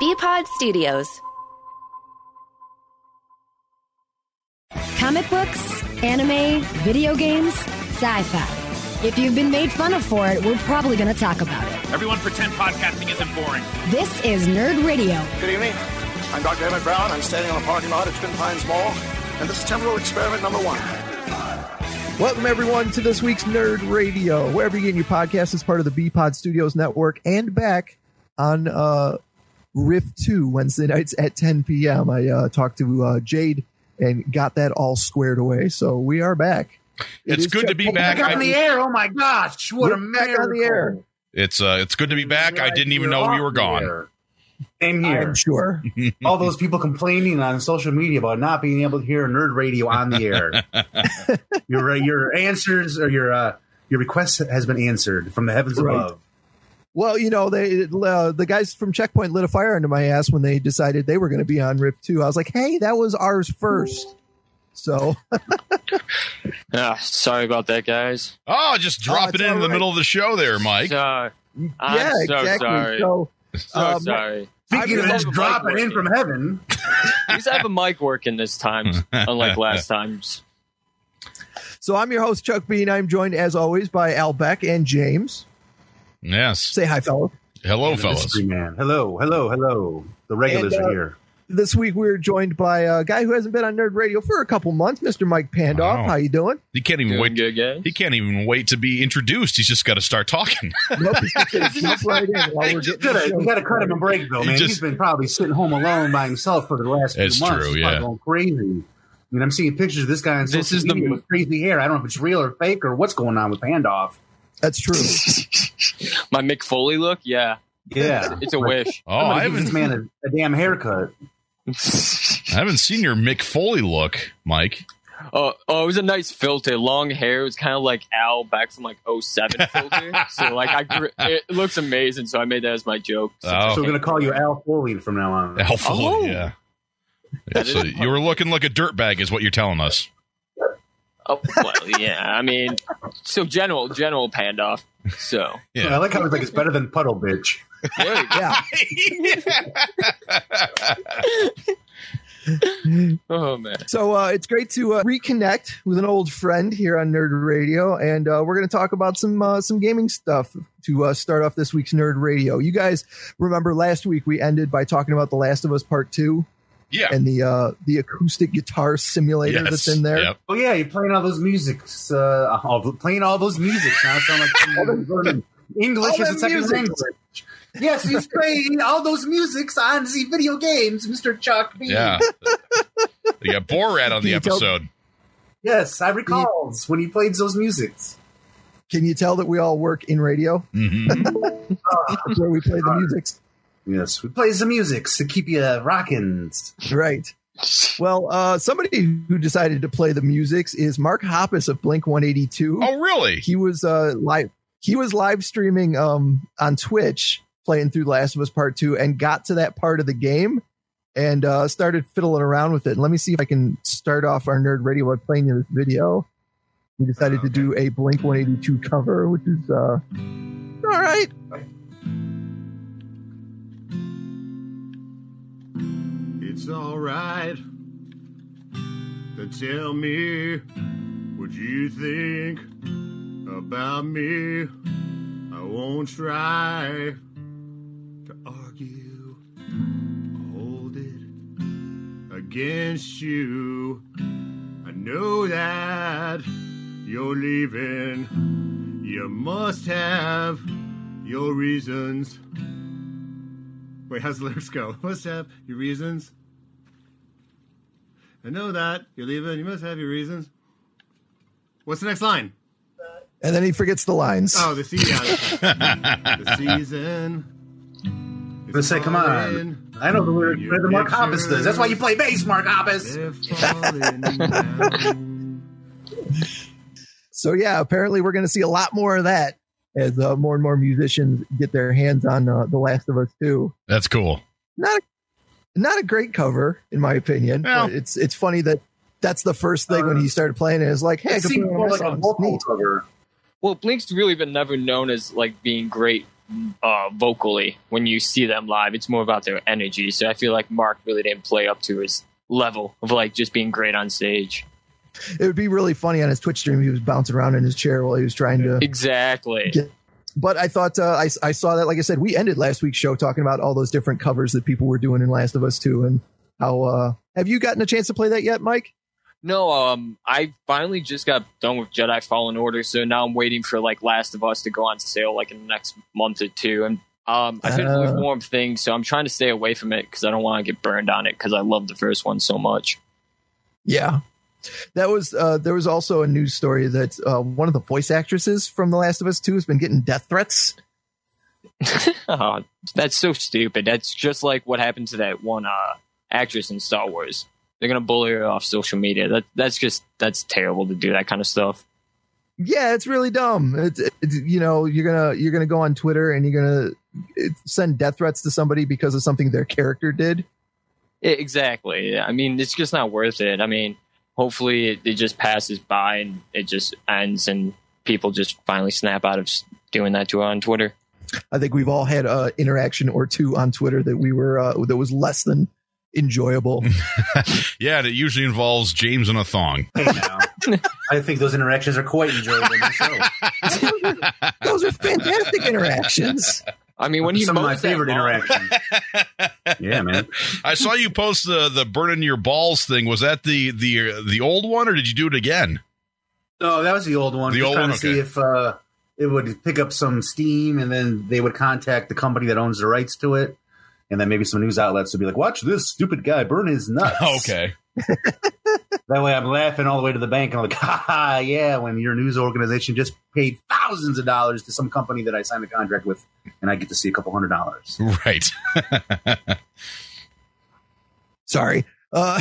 Bpod Studios. Comic books, anime, video games, sci fi. If you've been made fun of for it, we're probably going to talk about it. Everyone pretend podcasting isn't boring. This is Nerd Radio. Good evening. I'm Dr. Emmett Brown. I'm standing on a parking lot at Twin Pines Mall, and this is temporal experiment number one. Welcome, everyone, to this week's Nerd Radio. Wherever you get your podcast is part of the B Pod Studios Network and back on uh, Riff 2 Wednesday nights at 10 p.m. I uh, talked to uh, Jade and got that all squared away. So we are back. It It's is good to be Chuck- back. Back on I- the air. Oh my gosh. What We're a back on the air. It's uh, it's good to be back. I didn't even know we were gone. Same here. I'm sure. All those people complaining on social media about not being able to hear nerd radio on the air. your uh, your answers or your uh, your request has been answered from the heavens Right. above. Well, you know, they uh, the guys from Checkpoint lit a fire under my ass when they decided they were going to be on Riff 2. I was like, hey, that was ours first. So Ah, sorry about that, guys. Oh, just drop Oh, it in all in the right. middle of the show there, Mike. Sorry. I'm yeah, so exactly. sorry. So So Um, sorry. Speaking of just dropping in from heaven, At least I have a mic working this time, unlike last times. so I'm your host Chuck Bean. I'm joined as always by Al Beck and James. Yes. Say hi, fellow. Hello, the fellas. man. Hello, hello, hello. The regulars And, uh, are here. This week we're joined by a guy who hasn't been on Nerd Radio for a couple months, Mr. Mike Pandoff. How you doing? He can't even Doing wait. good, guys. He can't even wait to be introduced. He's just got to start talking. Nope, he's just gonna jump right in while we're getting Gotta, show got to cut him a break, though, He man. just- He's been probably sitting home alone by himself for the last few It's months. true, He's probably yeah. going crazy. I mean, I'm seeing pictures of this guy on This social is the media mo- with crazy hair. I don't know if it's real or fake or what's going on with Pandoff. That's true. My Mick Foley look, yeah, Yeah, it's a wish. Oh, I Somebody give this haven't. man a, a damn haircut. I haven't seen your Mick Foley look, Mike. Oh, oh, it was a nice filter, long hair. It was kind of like Al Beck from like 07 filter. so like I, gr- it looks amazing. So I made that as my joke. Oh. So we're gonna call you Al Foley from now on. Al Foley, Oh. yeah. Yeah, so you were looking like a dirtbag, is what you're telling us. Oh, well, yeah. I mean, so general, general Pandoff. So Yeah. I like how it's like it's better than Puddle Bitch. there you. Yeah. Oh man. So uh, it's great to uh, reconnect with an old friend here on Nerd Radio, and uh, we're going to talk about some uh, some gaming stuff to uh, start off this week's Nerd Radio. You guys remember last week we ended by talking about The Last of Us Part Two yeah. and the uh, the acoustic guitar simulator Yes. that's in there. Yep. Oh yeah, you're playing all those musics. Uh, all, playing all those musics. Now sound like learning English all as a second musics. language. Yes, he's playing all those musics on the video games, Mr. Chuck B. Yeah. you got Borat on the you tell- episode. Yes, I recall when he played those musics. Can you tell that we all work in radio? hmm That's where we play the musics. Yes, we play some music to keep you rocking. Right. Well, uh, somebody who decided to play the musics is Mark Hoppus of Blink 182. Oh, really? he was uh live he was live streaming um on twitch playing through last of us part two and got to that part of the game and uh started fiddling around with it and let me see if i can start off our nerd radio by playing you this video he decided to do a blink 182 cover which is uh all right It's alright to tell me what you think about me. I won't try to argue, hold it against you. I know that you're leaving. You must have your reasons. Wait, how's the lyrics go? Must have your reasons. I know that you're leaving. You must have your reasons. What's the next line? and then he forgets the lines Oh, the season. the season. I'm gonna say, come on. I know the lyrics better than Mark Hoppus does. That's why you play bass, Mark Hoppus. so yeah apparently we're going to see a lot more of that as uh, more and more musicians get their hands on uh, the last of us 2 That's cool. not a, not a great cover in my opinion Well- but it's it's funny that that's the first thing when he started playing it. it is like hey It can seems put it on more like a vocal cover. Well, Blink's really been never known as like being great uh, vocally when you see them live. It's more about their energy. So I feel like Mark really didn't play up to his level of like just being great on stage. It would be really funny on his Twitch stream. He was bouncing around in his chair while he was trying to. Exactly. Get- But I thought uh, I, I saw that. Like I said, we ended last week's show talking about all those different covers that people were doing in Last of Us Two, and how. Uh, have you gotten a chance to play that yet, Mike? No, um, I finally just got done with Jedi Fallen Order, so now I'm waiting for like Last of Us to go on sale like in the next month or two, and um, I've been Uh. with Warm Things, so I'm trying to stay away from it because I don't want to get burned on it because I love the first one so much. Yeah. That was uh, there was also a news story that uh, one of the voice actresses from The Last of Us Two has been getting death threats. oh, that's so stupid. That's just like what happened to that one uh, actress in Star Wars. They're gonna bully her off social media. That that's just that's terrible to do that kind of stuff. Yeah, it's really dumb. It's, it's you know you're gonna you're gonna go on Twitter and you're gonna send death threats to somebody because of something their character did. Exactly. I mean, it's just not worth it. I mean, hopefully it, it just passes by and it just ends and people just finally snap out of doing that to her on Twitter. I think we've all had a interaction or two on Twitter that we were uh, that was less than enjoyable. Yeah, and it usually involves James in a thong. Hey. I think those interactions are quite enjoyable myself. Those are fantastic interactions. I mean, when he Some of my favorite ball- interactions. yeah, man. I saw you post the the burning your balls thing. Was that the the the old one, or did you do it again? No, that was the old one. The Just old trying one, to see if uh, it would pick up some steam, and then they would contact the company that owns the rights to it, and then maybe some news outlets would be like, "Watch this stupid guy burn his nuts." Okay. That way, I'm laughing all the way to the bank, and I'm like, "Ha ha, yeah!" When your news organization just paid thousands of dollars to some company that I signed a contract with, and I get to see a couple hundred dollars. Right. Sorry. Uh,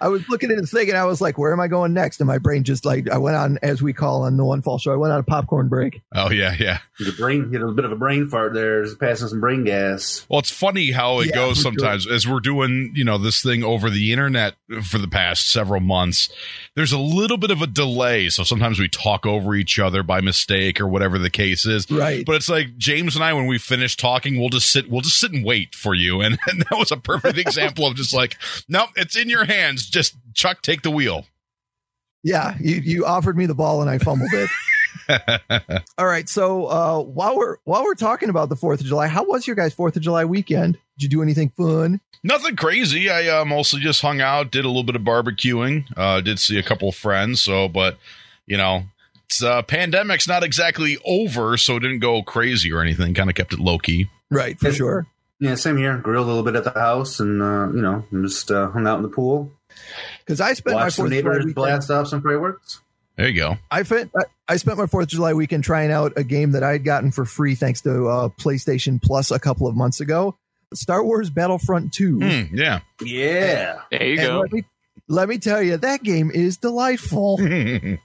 I was looking at the thing and I was like, where am I going next? And my brain just like, I went on, as we call on the One Fall Show, I went on a popcorn break. Oh yeah, yeah. The brain, you had a bit of a brain fart there, just passing some brain gas. Well, it's funny how it Yeah, goes for sometimes as we're doing, you know, this thing over the internet for the past several months. There's a little bit of a delay, so sometimes we talk over each other by mistake or whatever the case is. Right. But it's like James and I, when we finish talking, we'll just sit, we'll just sit and wait for you, and, and that was a perfect example of just like, nope, it's in your hands. Just Chuck, take the wheel. Yeah. You, you offered me the ball and I fumbled it. All right. So, uh, while we're, while we're talking about the 4th of July, how was your guys' 4th of July weekend? Did you do anything fun? Nothing crazy. I uh, mostly just hung out, did a little bit of barbecuing, uh, did see a couple of friends. So, but you know, it's uh, pandemic's not exactly over, so it didn't go crazy or anything. Kind of kept it low key. Right. For sure. Yeah, same here. Grilled a little bit at the house, and uh, you know, just uh, hung out in the pool, Cause I spent watched my 4th the of July neighbors weekend. blast off some fireworks. There you go. I spent I- I spent my Fourth of July weekend trying out a game that I had gotten for free thanks to uh, PlayStation Plus a couple of months ago. Star Wars Battlefront Two. Hmm, yeah. Yeah, There you And go. let me let me tell you, that game is delightful.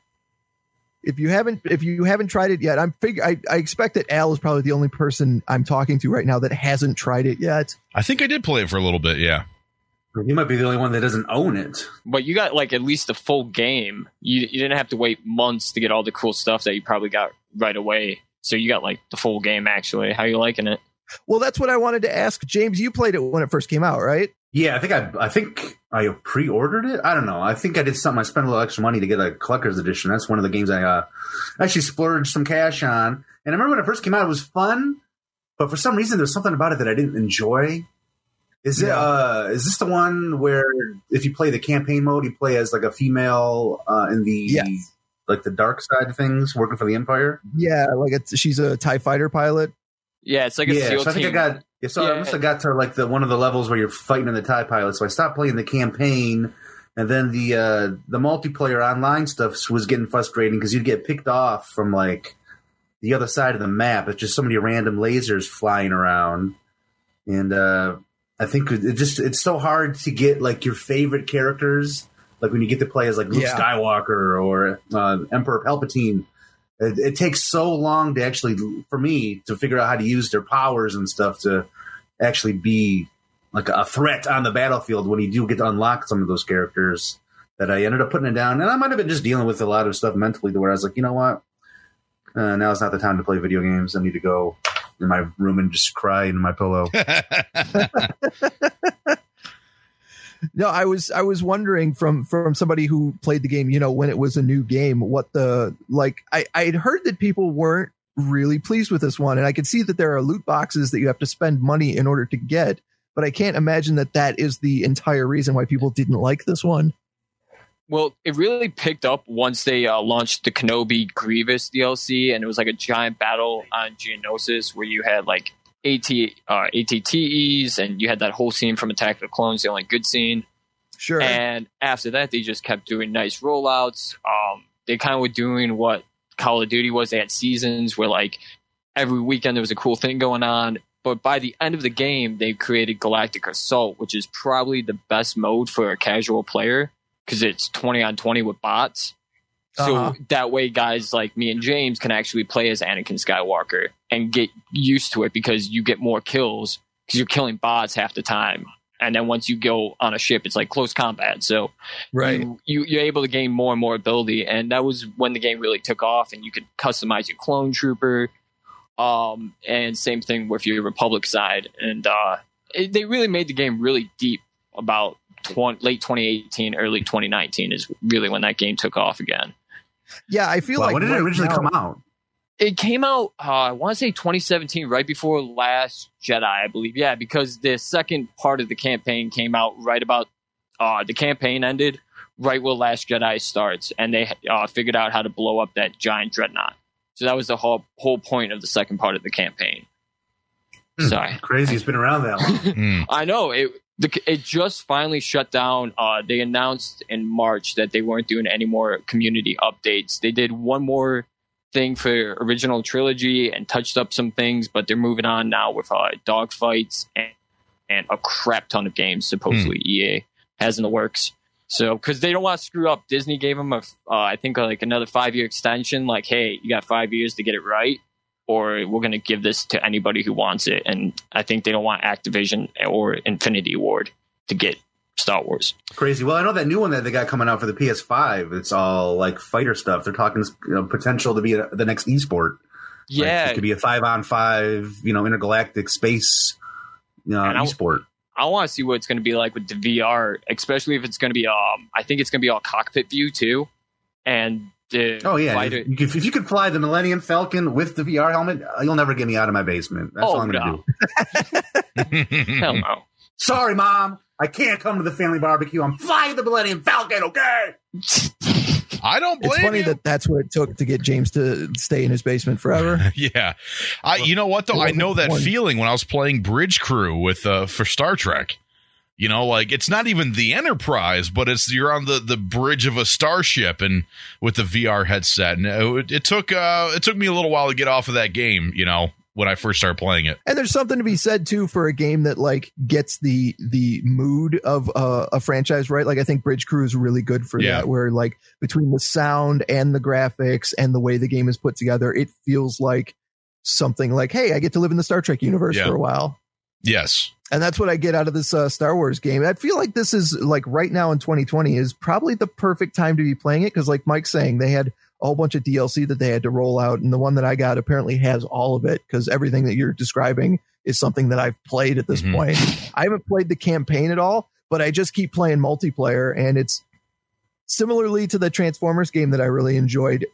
if you haven't if you haven't tried it yet, I'm figure I, I expect that Al is probably the only person I'm talking to right now that hasn't tried it yet. I think I did play it for a little bit. Yeah. You might be the only one that doesn't own it. But you got like at least the full game. You you didn't have to wait months to get all the cool stuff that you probably got right away. So you got like the full game actually. How you liking it? Well, that's what I wanted to ask. James, you played it when it first came out, right? Yeah, I think I, I think I pre-ordered it. I don't know. I think I did something. I spent a little extra money to get a collector's edition. That's one of the games I uh, actually splurged some cash on. And I remember when it first came out, it was fun, but for some reason, there's something about it that I didn't enjoy. Is it? Uh, is this the one where if you play the campaign mode, you play as like a female uh, in the Yes. like the dark side of things, working for the Empire? Yeah, like it's, she's a Tie Fighter pilot. Yeah, it's like a yeah, SEAL so I think team. I got. Yeah, so I must have got to like the one of the levels where you're fighting in the Tie Pilot. So I stopped playing the campaign, and then the uh, the multiplayer online stuff was getting frustrating because you'd get picked off from like the other side of the map. It's just so many random lasers flying around, and uh, I think it just it's so hard to get like your favorite characters. Like when you get to play as like Luke Yeah. Skywalker or uh, Emperor Palpatine, it, it takes so long to actually, for me, to figure out how to use their powers and stuff to actually be like a threat on the battlefield when you do get to unlock some of those characters. That I ended up putting it down, and I might have been just dealing with a lot of stuff mentally, to where I was like, you know what, uh, now is not the time to play video games. I need to go in my room and just cry in my pillow. No, I was I was wondering from from somebody who played the game, you know, when it was a new game, what the like I I had heard that people weren't really pleased with this one and I could see that there are loot boxes that you have to spend money in order to get, but I can't imagine that that is the entire reason why people didn't like this one. Well, it really picked up once they uh, launched the Kenobi Grievous DLC, and it was like a giant battle on Geonosis where you had like AT, uh, ATTEs, and you had that whole scene from Attack of the Clones, the only good scene. Sure. And after that, they just kept doing nice rollouts. Um, they kind of were doing what Call of Duty was. They had seasons where like every weekend there was a cool thing going on. But by the end of the game, they created Galactic Assault, which is probably the best mode for a casual player because it's 20 on 20 with bots. So Uh-huh. that way, guys like me and James can actually play as Anakin Skywalker and get used to it because you get more kills because you're killing bots half the time. And then once you go on a ship, it's like close combat. So right. you, you you're able to gain more and more ability, and that was when the game really took off, and you could customize your clone trooper. Um, and same thing with your Republic side, and uh, it, they really made the game really deep. About 20, late 2018, early 2019 is really when that game took off again. Yeah, I feel Wow, like when did it originally now- come out? It came out, uh, I want to say 2017, right before Last Jedi, I believe. Yeah, because the second part of the campaign came out right about uh, the campaign ended, right where Last Jedi starts, and they uh, figured out how to blow up that giant dreadnought. So that was the whole whole point of the second part of the campaign. Hmm. Sorry. Crazy, it's been around that long. Hmm. I know it. The, it just finally shut down. Uh, they announced in March that they weren't doing any more community updates. They did one more thing for original trilogy and touched up some things, but they're moving on now with uh, dogfights and, and a crap ton of games. Supposedly EA has in the works. So because they don't want to screw up, Disney gave them a, uh, I think like another five year extension. Like, hey, you got five years to get it right or we're going to give this to anybody who wants it. And I think they don't want Activision or Infinity Ward to get Star Wars. Crazy. Well, I know that new one that they got coming out for the PS5. It's all like fighter stuff. They're talking you know, potential to be a, the next esport. Like, Yeah, it could be a five on five, you know, intergalactic space, you know, And I- esport. I want to see what it's going to be like with the VR, especially if it's going to be. Um, I think it's going to be all cockpit view too, and the Oh yeah, fighter- if, you could- if you could fly the Millennium Falcon with the VR helmet, uh, you'll never get me out of my basement. That's Oh, all I'm gonna no. do. hell no. Sorry, mom, I can't come to the family barbecue. I'm flying the Millennium Falcon. Okay. I don't blame It's funny you. that that's what it took to get James to stay in his basement forever. yeah, I. You know what though? I know that feeling when I was playing Bridge Crew with uh for Star Trek. You know, like it's not even the Enterprise, but it's you're on the the bridge of a starship and with the VR headset, and it, it took uh it took me a little while to get off of that game. You know, when I first started playing it. And there's something to be said too for a game that like gets the the mood of uh, a franchise right. Like I think Bridge Crew is really good for Yeah. that. Where like between the sound and the graphics and the way the game is put together, it feels like something like, hey, I get to live in the Star Trek universe Yeah. for a while. Yes. And that's what I get out of this uh, Star Wars game. I feel like this is like right now in 2020 is probably the perfect time to be playing it because, like Mike's saying, they had a whole bunch of DLC that they had to roll out, and the one that I got apparently has all of it because everything that you're describing is something that I've played at this Mhm. point. I haven't played the campaign at all, but I just keep playing multiplayer, and it's similarly to the Transformers game that I really enjoyed.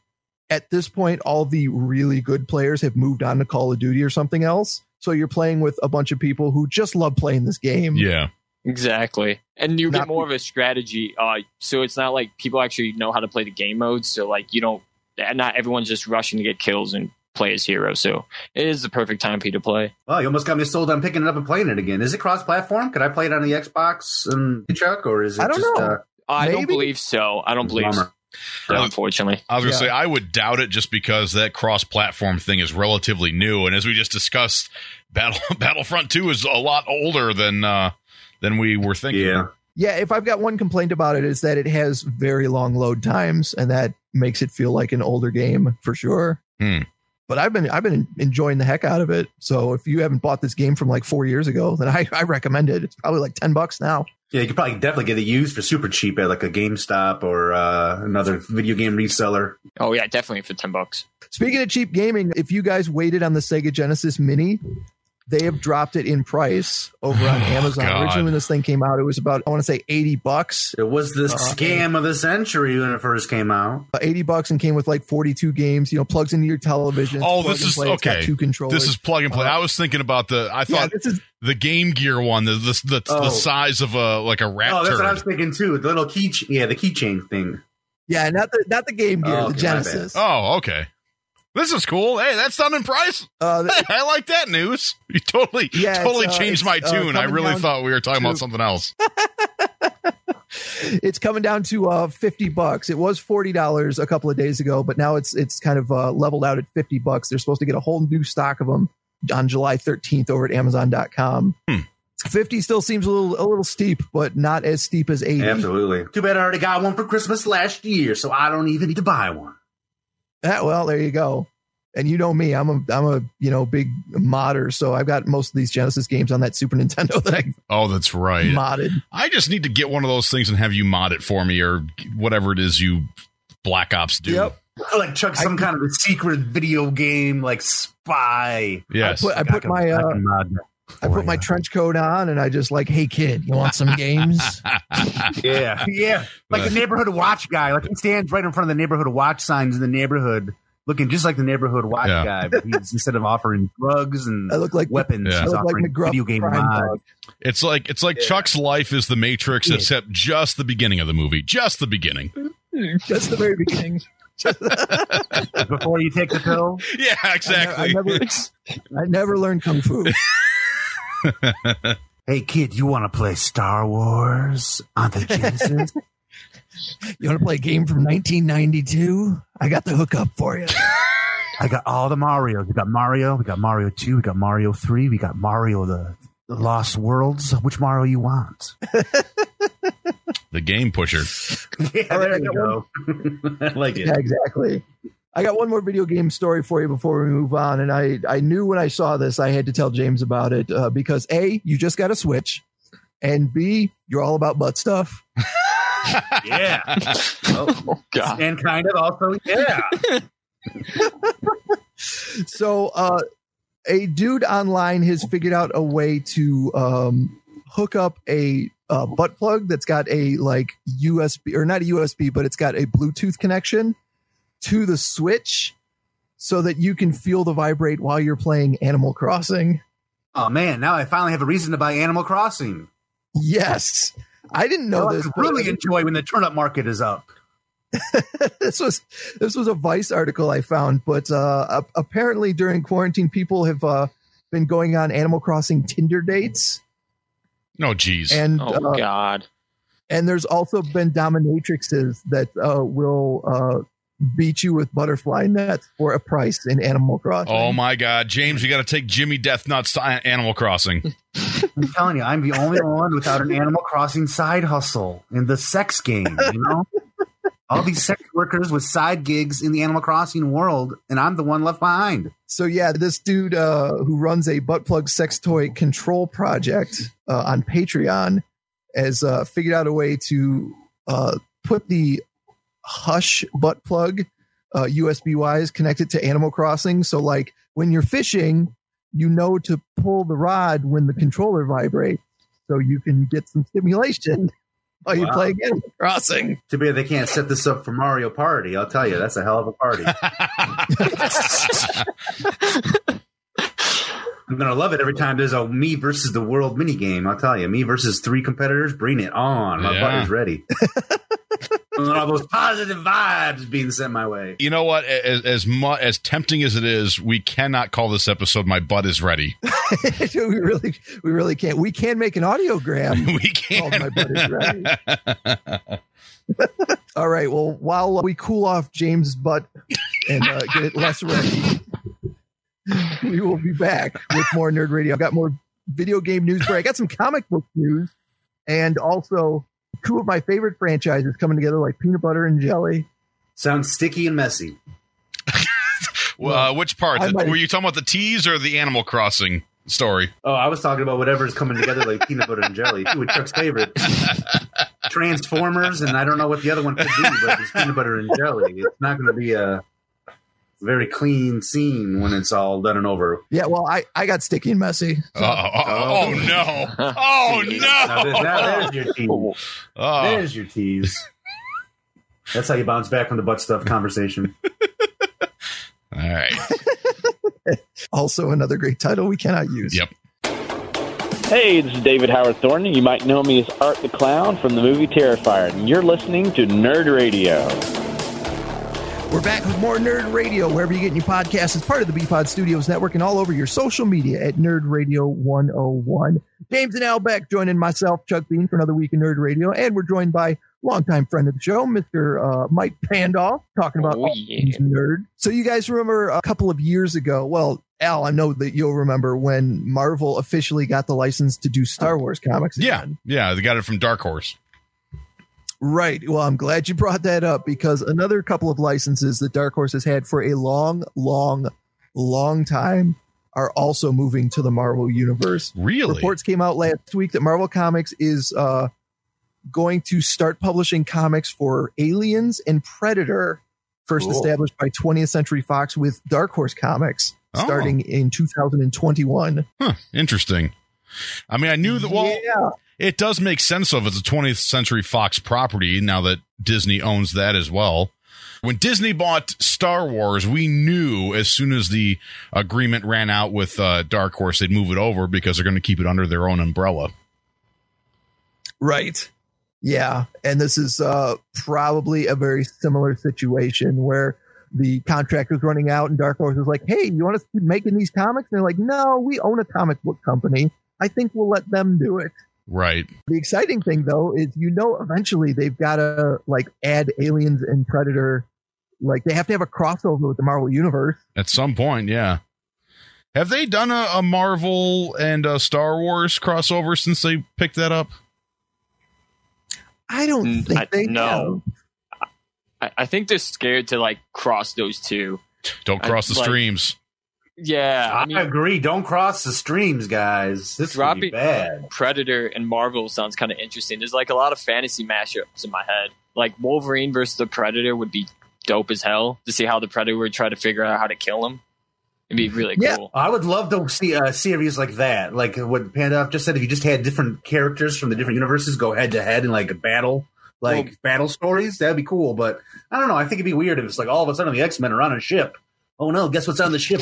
At this point, all the really good players have moved on to Call of Duty or something else. So you're playing with a bunch of people who just love playing this game. Yeah. Exactly. And you Not- get more of a strategy. Uh, so it's not like people actually know how to play the game modes. So like you don't, not everyone's just rushing to get kills and play as hero. So it is the perfect time for you to play. Well, you almost got me sold on picking it up and playing it again. Is it cross-platform? Could I play it on the Xbox and Chuck, or is it I don't just? know. Uh, I don't believe so. I don't believe bummer. So, unfortunately. I was gonna Yeah. say I would doubt it just because that cross-platform thing is relatively new, and as we just discussed, Battle Battlefront Two is a lot older than uh, than we were thinking. Yeah. Yeah, if I've got one complaint about it is that it has very long load times, and that makes it feel like an older game for sure. Hmm. But I've been I've been enjoying the heck out of it. So if you haven't bought this game from like four years ago, then I, I recommend it. It's probably like ten bucks now. Yeah, you could probably definitely get it used for super cheap at like a GameStop or uh, another video game reseller. Oh yeah, definitely for ten bucks. Speaking of cheap gaming, if you guys waited on the Sega Genesis Mini, they have dropped it in price over on Amazon. God. Originally, when this thing came out, it was about I want to say eighty bucks. It was the Uh, scam of the century when it first came out. Uh, eighty bucks and came with like forty-two games. You know, plugs into your television. Oh, this is play. Okay. Two controllers. This is plug and play. Uh, I was thinking about the. I yeah. thought This is the Game Gear one, the the the, Oh. the size of a like a rat Oh, that's turd. what I was thinking too. The little key, yeah, the keychain thing. yeah, not the not the Game Gear, Oh, the okay, my Genesis. oh, okay. This is cool. Hey, that's done in price. Uh, the- I like that news. You totally, Yeah, totally uh, changed it's, my uh, tune. I really thought we were talking to- about something else. it's coming down to uh, 50 bucks. It was $40 a couple of days ago, but now it's it's kind of uh, leveled out at 50 bucks. They're supposed to get a whole new stock of them on July 13th over at amazon.com. Hmm. 50 still seems a little a little steep, but not as steep as 80. Absolutely. Too bad I already got one for Christmas last year, so I don't even need to buy one. Ah, well, there you go. And you know me, I'm a I'm a you know big modder, so I've got most of these Genesis games on that Super Nintendo that I Oh, that's right. modded. I just need to get one of those things and have you mod it for me or whatever it is you Black Ops do. Yep. Like Chuck, some kind of a secret video game, like spy. Yes. I put I put can- my I uh, mod that I put my trench coat on and I just like, hey kid, you want some games? Yeah, yeah. Like the neighborhood watch guy. Like he stands right in front of the neighborhood watch signs in the neighborhood, looking just like the neighborhood watch Yeah. guy. But he's instead of offering drugs and I look like weapons, Yeah. I he's look like offering McGruff video game crime mods. It's like it's like Chuck's life is the Matrix, Yeah. except just the beginning of the movie. Just the beginning. Just the very beginning. Before you take the pill, Yeah, exactly. I never, I never learned kung fu. hey kid, you want to play Star Wars on the Genesis? You want to play a game from 1992? I got the hookup for you. I got all the Mario's. We got Mario. We got Mario Two. We got Mario Three. We got Mario the, the Lost Worlds. Which Mario you want? the game pusher. Yeah, All right, there you got go. I like it. Yeah, exactly. I got one more video game story for you before we move on, and I I knew when I saw this I had to tell James about it uh, because a you just got a Switch, and b you're all about butt stuff. Yeah. Oh god. and kind of also, yeah. So uh, a dude online has figured out a way to um, hook up a uh, butt plug that's got a like USB or not a USB, but it's got a Bluetooth connection to the Switch, so that you can feel the vibrate while you're playing Animal Crossing. Oh man, now I finally have a reason to buy Animal Crossing. Yes. I didn't know I this. really enjoy when the turnip market is up. this was this was a Vice article I found, but uh, apparently during quarantine, people have uh, been going on Animal Crossing Tinder dates, No, geez. and Oh uh, god. and there's also been dominatrixes that uh, will uh, beat you with butterfly nets for a price in Animal Crossing. oh my God, James, we got to take Jimmy Death Nuts to Animal Crossing. I'm telling you, I'm the only one without an Animal Crossing side hustle in the sex game. You know, all these sex workers with side gigs in the Animal Crossing world, and I'm the one left behind. So yeah, this dude uh, who runs a butt plug sex toy control project uh, on Patreon has uh, figured out a way to uh, put the Hush butt plug uh, USB wise connected to Animal Crossing. So like when you're fishing, you know to pull the rod when the controller vibrates, so you can get some stimulation while you play Wow. playing Animal Crossing. Too bad they can't set this up for Mario Party. I'll tell you, that's a hell of a party. I'm gonna love it every time there's a me versus the world mini game. I'll tell you, me versus three competitors. Bring it on. My Yeah. butt is ready. and all those positive vibes being sent my way. you know what? As as, mu- as tempting as it is, we cannot call this episode "My Butt Is Ready." we really, we really can't. We can make an audiogram. we can't. My Butt Is Ready. All right. Well, while we cool off James' butt and uh, get it less ready, we will be back with more Nerd Radio. I've got more video game news for you. I got some comic book news and also two of my favorite franchises coming together, like peanut butter and jelly. Sounds sticky and messy. Well, uh, which part? The- might- were you talking about the tease or the Animal Crossing story. Oh, I was talking about whatever's coming together like peanut butter and jelly. Ooh, Chuck's favorite. Transformers, and I don't know what the other one could be, but it's peanut butter and jelly. It's not going to be a very clean scene when it's all done and over. Yeah, well, I, I got sticky and messy. Oh, oh, oh, no. Oh, Now, now no. there's your tease. Oh, There's your tease. That's how you bounce back from the butt stuff conversation. all right. Also, another great title we cannot use. Yep. Hey, this is David Howard Thornton. You might know me as Art the Clown from the movie Terrifier, and you're listening to Nerd Radio. We're back with more Nerd Radio, wherever you get your podcasts. It's part of the BPod Studios Network and all over your social media at Nerd Radio 101. James and Al Beck joining myself, Chuck Bean, for another week of Nerd Radio. And we're joined by longtime friend of the show, Mr. Uh, Mike Pandoff, talking about Oh, yeah. nerd. So you guys remember a couple of years ago, well, Al, I know that you'll remember when Marvel officially got the license to do Star Wars comics. Yeah. Yeah. They got it from Dark Horse. Right. Well, I'm glad you brought that up because another couple of licenses that Dark Horse has had for a long, long, long time are also moving to the Marvel universe. Really? Reports came out last week that Marvel Comics is uh, going to start publishing comics for Aliens and Predator, first Cool. established by 20th Century Fox with Dark Horse Comics, Oh. starting in 2021. Huh. Interesting. I mean, I knew that. Well, yeah. It does make sense of it's a 20th Century Fox property now that Disney owns that as well. When Disney bought Star Wars, we knew as soon as the agreement ran out with uh, Dark Horse, they'd move it over because they're going to keep it under their own umbrella. Right. Yeah. And this is uh, probably a very similar situation where the contract was running out and Dark Horse was like, hey, you want us to keep making these comics? And they're like, no, we own a comic book company. I think we'll let them do it. Right. The exciting thing, though, is you know eventually they've got to like add aliens and Predator. Like they have to have a crossover with the Marvel Universe. At some point, yeah. Have they done a, a Marvel and a Star Wars crossover since they picked that up? I don't Mm, think I- they know. I, I think they're scared to like cross those two. Don't I- cross the like- streams. Yeah, I, I agree. Don't cross the streams, guys. This would be bad. Predator and Marvel sounds kind of interesting. There's like a lot of fantasy mashups in my head. Like Wolverine versus the Predator would be dope as hell to see how the Predator would try to figure out how to kill him. It'd be really Yeah. cool. I would love to see a series like that. Like what Pandoff just said, if you just had different characters from the different universes go head to head and like battle, like Well- battle stories, that'd be cool. But I don't know. I think it'd be weird if it's like all of a sudden the X Men are on a ship. Oh no, guess what's on the ship?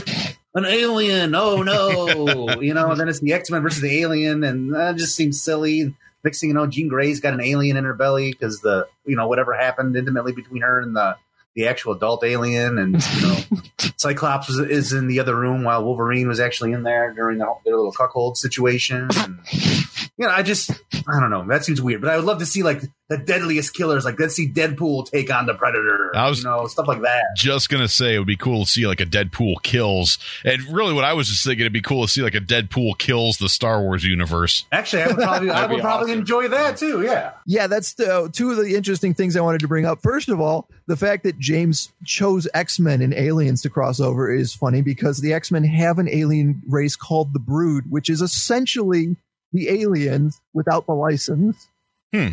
An alien. Oh no. you know, then it's the X Men versus the alien, and that just seems silly. Next thing you know, Jean Grey's got an alien in her belly because the you know whatever happened intimately between her and the the actual adult alien, and you know Cyclops was, is in the other room while Wolverine was actually in there during the, their little cuckold situation. And, you know, I just I don't know. That seems weird, but I would love to see like the deadliest killers. Like let's see Deadpool take on the Predator. I was- you know, stuff like that. Just gonna say it would be cool to see like a Deadpool kills, and really what I was just thinking it'd be cool to see like a Deadpool kills the Star Wars universe. Actually, I would probably I That'd would probably awesome. enjoy that too. Yeah. Yeah, that's the, uh, two of the interesting things I wanted to bring up. First of all, the fact that James chose X Men and aliens to cross over is funny because the X Men have an alien race called the Brood, which is essentially the aliens without the license. Hmm.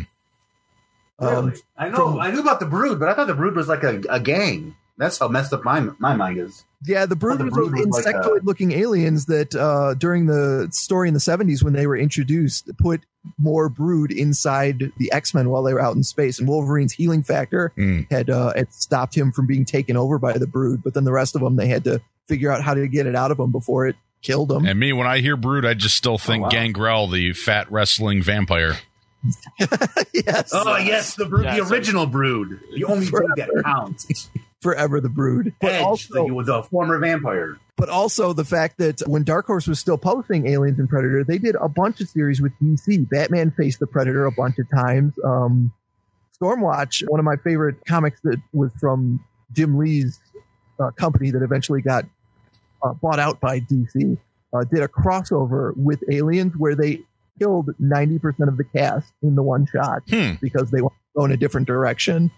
Um, Really? I know. from- I knew about the Brood, but I thought the Brood was like a, a gang. That's how messed up my my mind is. yeah, the Brood the was Brood those was like a- insectoid-looking aliens that uh, during the story in the '70s when they were introduced, put more Brood inside the X Men while they were out in space, and Wolverine's healing factor Hmm. had uh, had stopped him from being taken over by the brood. But then the rest of them, they had to figure out how to get it out of him before it killed him. And me, when I hear Brood, I just still think wow. Gangrel, the fat wrestling vampire. yes, Oh yes, the Brood, Yeah, the original Brood, the only Brood that counts. forever the brood. But Edge, also, the, the former vampire. but also the fact that when Dark Horse was still publishing Aliens and Predator, they did a bunch of series with DC. Batman faced the Predator a bunch of times. Um, Stormwatch, one of my favorite comics that was from Jim Lee's uh, company that eventually got uh, bought out by DC, uh, did a crossover with Aliens where they killed 90% of the cast in the one shot Hmm. because they want to go in a different direction.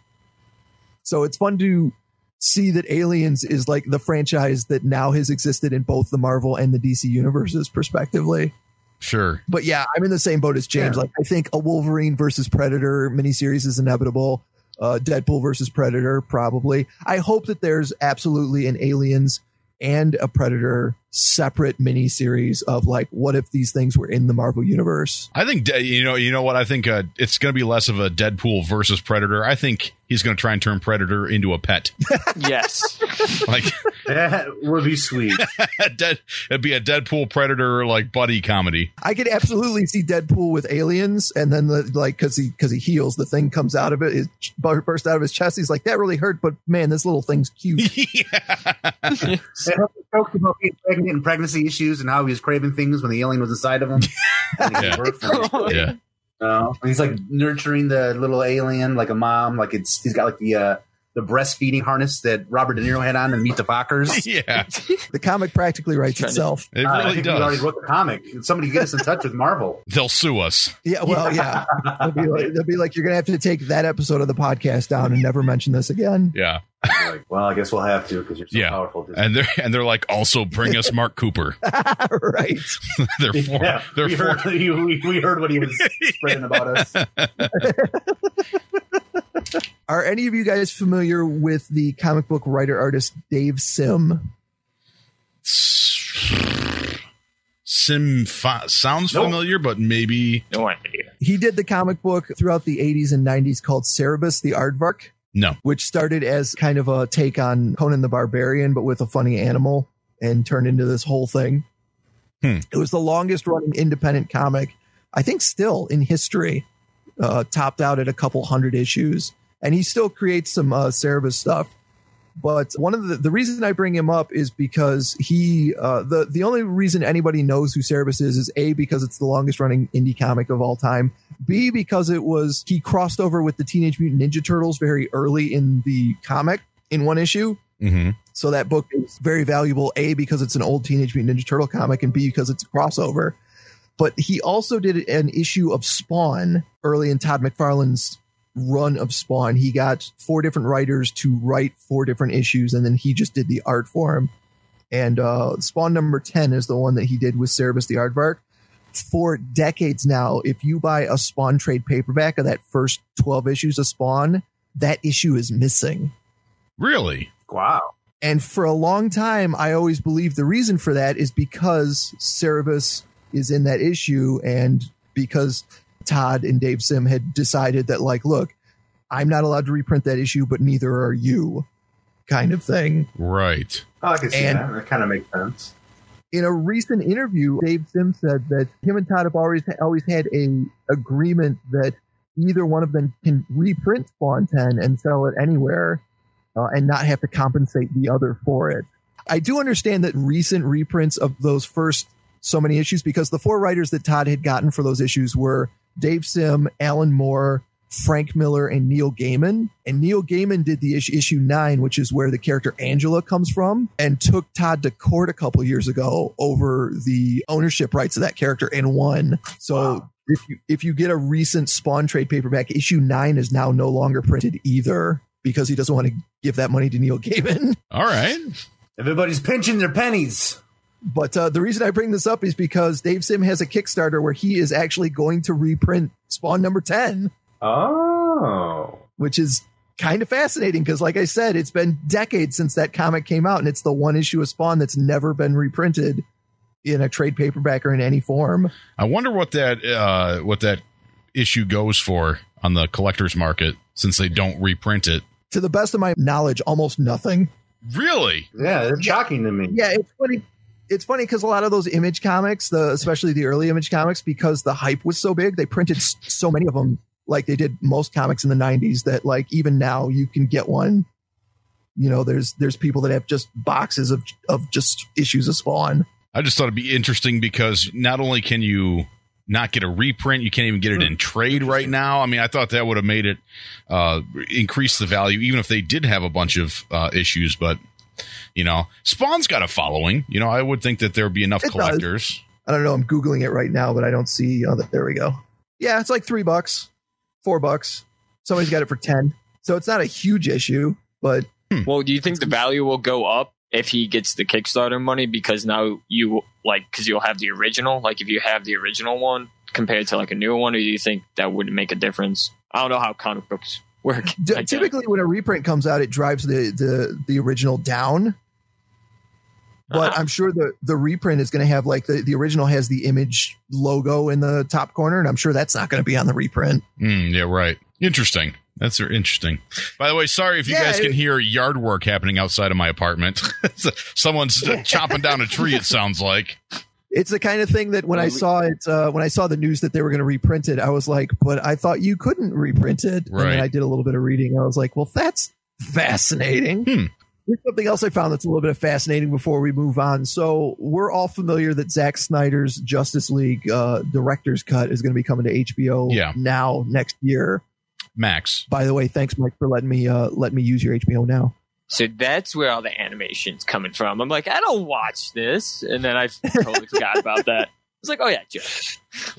So it's fun to see that Aliens is like the franchise that now has existed in both the Marvel and the DC universes, prospectively. Sure. But yeah, I'm in the same boat as James. Yeah. Like, I think a Wolverine versus Predator miniseries is inevitable. Uh, Deadpool versus Predator, probably. I hope that there's absolutely an Aliens and a Predator separate mini series of like, what if these things were in the Marvel universe? I think de- you know you know what I think uh, it's going to be less of a Deadpool versus Predator. I think he's going to try and turn Predator into a pet. yes. like That would be sweet. Dead, it'd be a Deadpool Predator like buddy comedy. I could absolutely see Deadpool with aliens, and then the, like because he because he heals, the thing comes out of it, it bur- bursts out of his chest. He's like, "That really hurt, but man, this little thing's cute." They talked about being pregnant and pregnancy issues and how he was craving things when the alien was inside of him. And he gave Yeah. birth from yeah. Uh, he's like nurturing the little alien like a mom. Like it's he's got like the uh, the breastfeeding harness that Robert De Niro had on in Meet the Fockers. Yeah. the comic practically writes Trying to- itself. It Uh, I really think we already does. wrote the comic. Somebody get us in touch with Marvel. They'll sue us. Yeah, well, yeah. They'll be, like, they'll be like, "You're gonna have to take that episode of the podcast down and never mention this again." Yeah. like, well, I guess we'll have to because you're so Yeah. powerful. And they're and they're like also bring us Mark Cooper. right. they're for, yeah, they're we, for, heard, we, we- we heard what he was spreading about us. Are any of you guys familiar with the comic book writer artist Dave Sim? Sim fa- sounds Nope. familiar, but maybe No idea. He did the comic book throughout the 80s and 90s called Cerebus the Aardvark. no. which started as kind of a take on Conan the Barbarian, but with a funny animal and turned into this whole thing. Hmm. It was the longest running independent comic, I think, still in history, uh, topped out at a couple hundred issues. And he still creates some uh, Cerebus stuff. But one of the the reason I bring him up is because he uh, the the only reason anybody knows who Cerebus is is a because it's the longest running indie comic of all time, B because it was he crossed over with the Teenage Mutant Ninja Turtles very early in the comic in one issue. hmm So that book is very valuable. A because it's an old Teenage Mutant Ninja Turtle comic, and B because it's a crossover. But he also did an issue of Spawn early in Todd McFarlane's run of Spawn. He got four different writers to write four different issues, and then he just did the art for him. And uh, Spawn number 10 is the one that he did with Cerebus the Aardvark. For decades now, if you buy a Spawn trade paperback of that first 12 issues of Spawn, that issue is missing. Really? Wow. And for a long time, I always believed the reason for that is because Cerebus is in that issue and because Todd and Dave Sim had decided that, like, look, I'm not allowed to reprint that issue, but neither are you, kind of thing. Right. Oh, I can see And- that. That kind of makes sense. In a recent interview, Dave Sim said that him and Todd have always always had a agreement that either one of them can reprint Spawn 10 and sell it anywhere uh, and not have to compensate the other for it. I do understand that recent reprints of those first so many issues because the four writers that Todd had gotten for those issues were Dave Sim, Alan Moore, Frank Miller, and Neil Gaiman. And Neil Gaiman did the issue, issue nine, which is where the character Angela comes from, and took Todd to court a couple years ago over the ownership rights of that character and won. So Wow. if you if you get a recent Spawn trade paperback, issue nine is now no longer printed either because he doesn't want to give that money to Neil Gaiman. All right. Everybody's pinching their pennies. But uh, the reason I bring this up is because Dave Sim has a Kickstarter where he is actually going to reprint Spawn number 10, Oh. which is kind of fascinating because, like I said, it's been decades since that comic came out, and it's the one issue of Spawn that's never been reprinted in a trade paperback or in any form. I wonder what that uh, what that issue goes for on the collector's market since they don't reprint it. To the best of my knowledge, almost nothing. Really? Yeah, that's shocking to me. Yeah, it's funny. It's funny because a lot of those image comics, the especially the early image comics, because the hype was so big, they printed so many of them, like they did most comics in the '90s. That like even now you can get one. You know, there's there's people that have just boxes of of just issues of Spawn. I just thought it'd be interesting because not only can you not get a reprint, you can't even get it in trade right now. I mean, I thought that would have made it uh, increase the value, even if they did have a bunch of uh, issues. But you know, Spawn's got a following. You know, I would think that there would be enough It does. collectors. I don't know. I'm googling it right now, but I don't see. Oh, there we go. Yeah, it's like three bucks, four bucks. Somebody's got it for ten, so it's not a huge issue, but hmm. Well, do you think the value will go up if he gets the Kickstarter money because now you like because you'll have the original, like if you have the original one compared to like a newer one, or do you think that would make a difference? I don't know how comic books work. D- I guess. typically, when a reprint comes out, it drives the the the original down. But Uh-huh. I'm sure the the reprint is going to have like the the original has the image logo in the top corner, and I'm sure that's not going to be on the reprint. Mm, yeah, right. Interesting. That's interesting. By the way, sorry if you Yeah, guys can it- hear yard work happening outside of my apartment. Someone's chopping down a tree. It sounds like. It's the kind of thing that when I saw it, uh, when I saw the news that they were going to reprint it, I was like, "But I thought you couldn't reprint it." And Right. then I did a little bit of reading. I was like, "Well, that's fascinating." Hmm. Here's something else I found that's a little bit of fascinating before we move on. So we're all familiar that Zack Snyder's Justice League uh, director's cut is going to be coming to HBO Yeah. now next year. Max. By the way, thanks Mike for letting me uh, letting me use your HBO now. So that's where all the animation's coming from. I'm like, I don't watch this, and then I totally forgot about that. It's like, oh yeah, Jeff.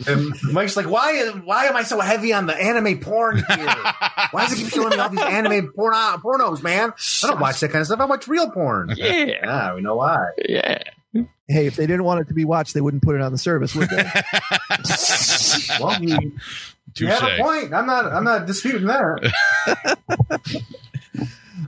And Mike's like, why? Why am I so heavy on the anime porn here? Why does it keep showing me all these anime porn uh, pornos, man? I don't watch that kind of stuff. I watch real porn. Yeah, Yeah, we know why. yeah. Hey, if they didn't want it to be watched, they wouldn't put it on the service, would they? Well, you, you have a point. I'm not. I'm not disputing that.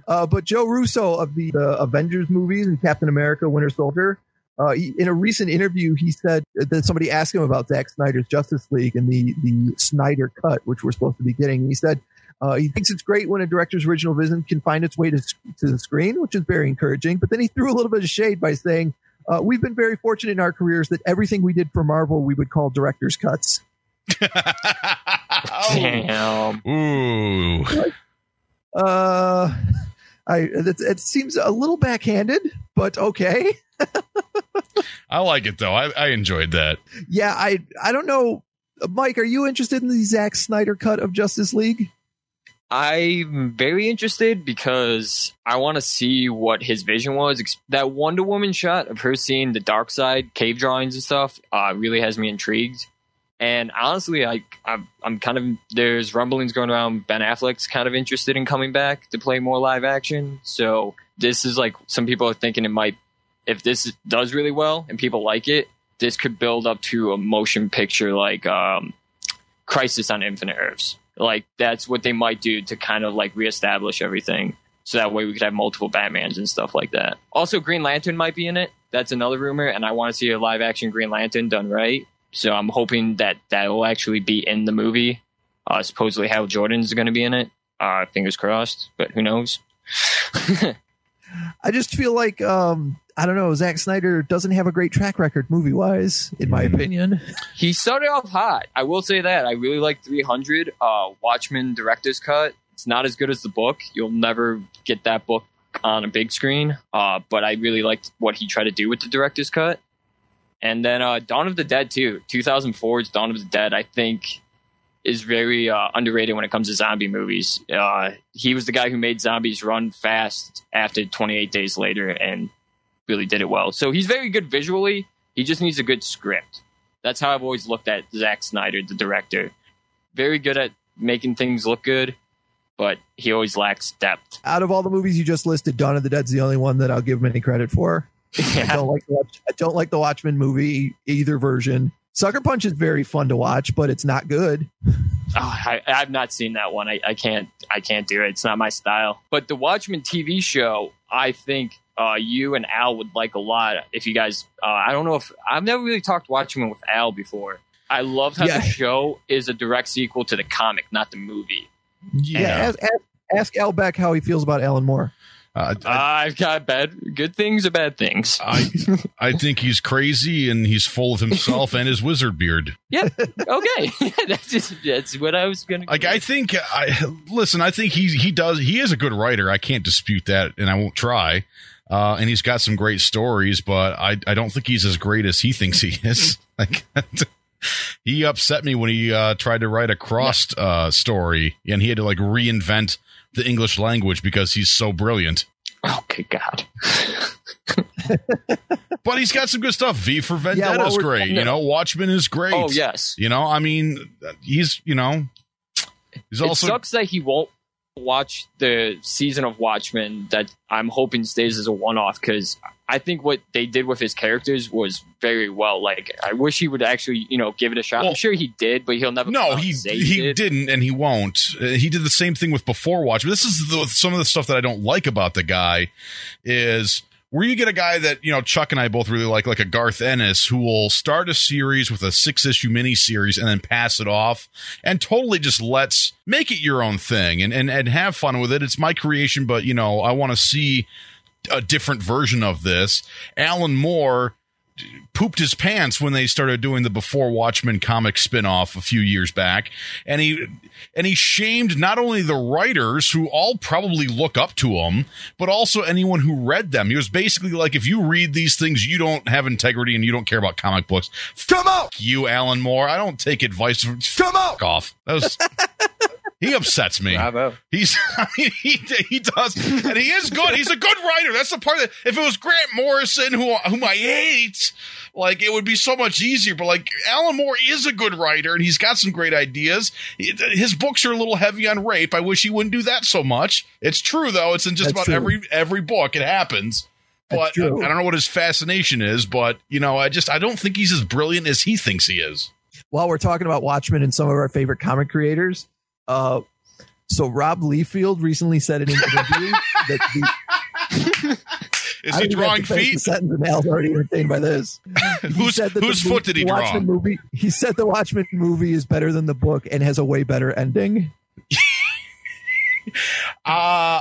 Uh, but Joe Russo of the uh, Avengers movies and Captain America: Winter Soldier, uh, he, in a recent interview, he said that somebody asked him about Zack Snyder's Justice League and the the Snyder cut, which we're supposed to be getting. He said uh, he thinks it's great when a director's original vision can find its way to to the screen, which is very encouraging. But then he threw a little bit of shade by saying. Uh, we've been very fortunate in our careers that everything we did for Marvel we would call director's cuts. Damn. Ooh. Uh, I it, it seems a little backhanded, but okay. I like it though. I, I enjoyed that. Yeah, I I don't know, Mike. Are you interested in the Zack Snyder cut of Justice League? I'm very interested because I want to see what his vision was. That Wonder Woman shot of her seeing the dark side, cave drawings and stuff, uh, really has me intrigued. And honestly, I, I'm, kind of there's rumblings going around. Ben Affleck's kind of interested in coming back to play more live action. So this is like some people are thinking it might, if this does really well and people like it, this could build up to a motion picture like um, Crisis on Infinite Earths. Like that's what they might do to kind of like reestablish everything. So that way we could have multiple Batmans and stuff like that. Also, Green Lantern might be in it. That's another rumor, and I want to see a live action Green Lantern done right. So I'm hoping that that will actually be in the movie. Uh, supposedly Hal Jordan's going to be in it. Uh, fingers crossed, but who knows? I just feel like um I don't know. Zack Snyder doesn't have a great track record movie wise, in my Mm. opinion. he started off hot. I will say that. I really like 300. Uh, Watchmen director's cut. It's not as good as the book. You'll never get that book on a big screen. Uh, but I really liked what he tried to do with the director's cut. And then uh, Dawn of the Dead too. 2004's Dawn of the Dead. I think is very uh, underrated when it comes to zombie movies. Uh, he was the guy who made zombies run fast after 28 Days Later and really did it well. So he's very good visually. He just needs a good script. That's how I've always looked at Zack Snyder, the director. Very good at making things look good, but he always lacks depth. Out of all the movies you just listed, Dawn of the Dead's the only one that I'll give him any credit for. I don't like the Watch- I don't like the Watchmen movie either version. Sucker Punch is very fun to watch, but it's not good. Oh, I, I've not seen that one. I, I can't. I can't do it. It's not my style. But the Watchmen TV show, I think uh, you and Al would like a lot. If you guys, uh, I don't know if I've never really talked Watchmen with Al before. I loved how Yeah. the show is a direct sequel to the comic, not the movie. Yeah, Yeah. ask, ask, ask Al Beck how he feels about Alan Moore. Uh, I, I've got bad, good things or bad things. I I think he's crazy and he's full of himself and his wizard beard. Yeah. Okay. that's just, that's what I was gonna. Like I think I listen. I think he he does. He is a good writer. I can't dispute that, and I won't try. Uh, and he's got some great stories, but I I don't think he's as great as he thinks he is. Like he upset me when he uh, tried to write a crossed uh, story, and he had to like reinvent the English language because he's so brilliant. Oh, good God. But he's got some good stuff. V for Vendetta is great. You know, Watchmen is great. Oh yes. You know, I mean, he's you know, he's It also sucks that he won't watch the season of Watchmen that I'm hoping stays as a one off because I think what they did with his characters was very well. Like, I wish he would actually, you know, give it a shot. Well- I'm sure he did, but he'll never. No, he say he did. didn't, and he won't. Uh, he did the same thing with Before Watch. But this is the, some of the stuff that I don't like about the guy is where you get a guy that you know Chuck and I both really like, like a Garth Ennis, who will start a series with a six issue mini series and then pass it off, and totally just lets make it your own thing and and and have fun with it. It's my creation, but you know I want to see a different version of this. Alan Moore pooped his pants when they started doing the before Watchmen comic spin-off a few years back. And he and he shamed not only the writers who all probably look up to him but also anyone who read them. He was basically like if you read these things you don't have integrity and you don't care about comic books. Come out you Alan Moore. I don't take advice from come out off. That was he upsets me Bravo. He's, I mean, he, he does, and he is good. He's a good writer. That's the part that, if it was Grant Morrison, who, whom I hate, like, it would be so much easier. But, like, Alan Moore is a good writer, and he's got some great ideas. His books are a little heavy on rape. I wish he wouldn't do that so much. It's true, though. It's in just That's about true. every, every book. It happens. But I. I don't know what his fascination is, but, you know, I just, I don't think he's as brilliant as he thinks he is. While we're talking about Watchmen and some of our favorite comic creators, uh, so Rob Liefeld recently said in an interview that the, Is he don't even have drawing to finish The feet? sentence and Al's already entertained by this. He Whose, said that the whose mo- foot did he the draw? Watchmen movie. He said the Watchmen movie is better than the book and has a way better ending. Uh,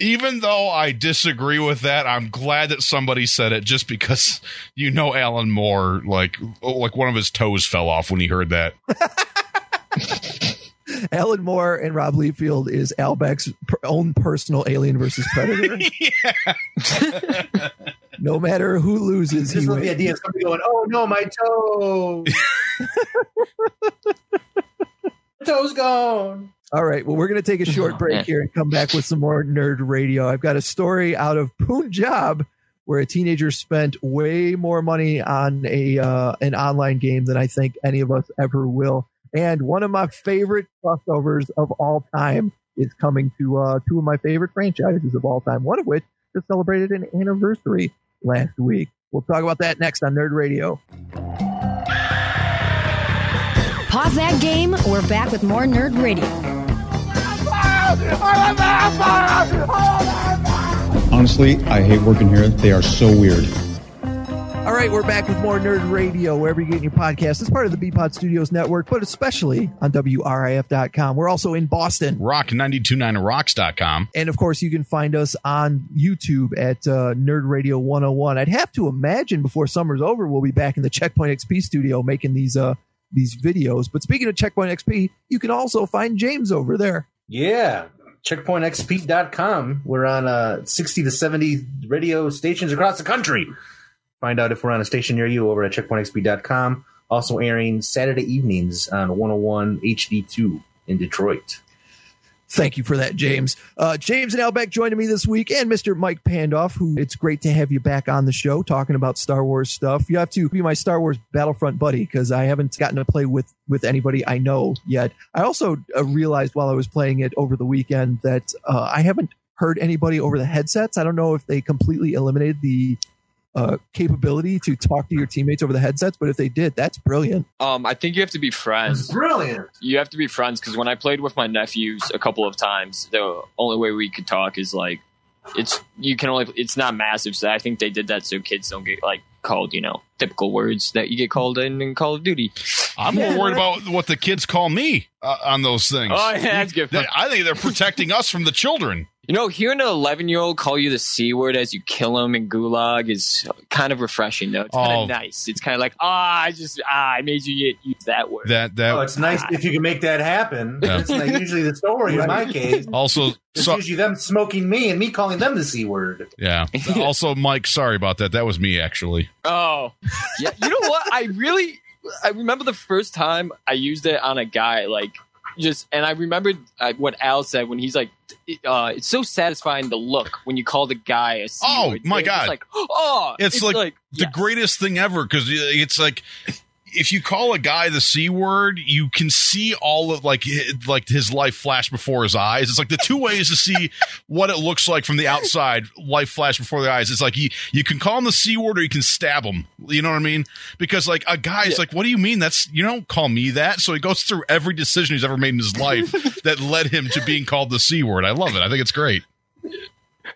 even though I disagree with that, I'm glad that somebody said it just because you know Alan Moore like like one of his toes fell off when he heard that. Alan Moore and Rob Liefeld is Al Beck's per- own personal Alien versus Predator. no matter who loses, Just he love the idea of somebody going, "Oh no, my toe, toe's gone." All right. Well, we're going to take a short break here and come back with some more nerd radio. I've got a story out of Punjab where a teenager spent way more money on a uh, an online game than I think any of us ever will. And one of my favorite crossovers of all time is coming to uh, two of my favorite franchises of all time. One of which just celebrated an anniversary last week. We'll talk about that next on Nerd Radio. Pause that game. We're back with more Nerd Radio. Honestly, I hate working here. They are so weird. All right, we're back with more Nerd Radio, wherever you get your podcast. It's part of the Bpod Studios network, but especially on WRIF.com. We're also in Boston. Rock929rocks.com. And of course, you can find us on YouTube at uh, Nerd Radio 101. I'd have to imagine before summer's over, we'll be back in the Checkpoint XP studio making these uh, these videos. But speaking of Checkpoint XP, you can also find James over there. Yeah. CheckpointXP.com. We're on uh, 60 to 70 radio stations across the country. Find out if we're on a station near you over at CheckpointXP.com. Also airing Saturday evenings on 101 HD2 in Detroit. Thank you for that, James. Uh, James and Al Beck joining me this week, and Mr. Mike Pandoff, who it's great to have you back on the show talking about Star Wars stuff. You have to be my Star Wars Battlefront buddy because I haven't gotten to play with with anybody I know yet. I also uh, realized while I was playing it over the weekend that uh, I haven't heard anybody over the headsets. I don't know if they completely eliminated the uh, capability to talk to your teammates over the headsets, but if they did, that's brilliant. Um, I think you have to be friends. Brilliant. You have to be friends because when I played with my nephews a couple of times, the only way we could talk is like it's you can only it's not massive. So I think they did that so kids don't get like called you know typical words that you get called in in Call of Duty. I'm more worried about what the kids call me uh, on those things. Oh, yeah, that's good. They- I think they're protecting us from the children. You know, hearing an 11 year old call you the C word as you kill him in Gulag is kind of refreshing, though. It's kind Oh. of nice. It's kind of like, ah, I just, ah, I made you use that word. That that Oh, it's nice if you can make that happen. Yeah. It's not usually the story in my case. also It's so, usually them smoking me and me calling them the C word. yeah. Also, Mike, sorry about that. That was me actually. Oh, yeah. You know what? I really, I remember the first time I used it on a guy, like, just, and I remember uh, what Al said when he's like, uh, it's so satisfying the look when you call the guy a Oh, my God. like, oh, It's, like, the yes. greatest thing ever because it's like if you call a guy the c word, you can see all of like like his life flash before his eyes. It's like the two ways to see what it looks like from the outside. Life flash before the eyes. It's like you you can call him the c word or you can stab him. You know what I mean? Because like a guy's like, what do you mean? That's you don't call me that. So he goes through every decision he's ever made in his life that led him to being called the c word. I love it. I think it's great.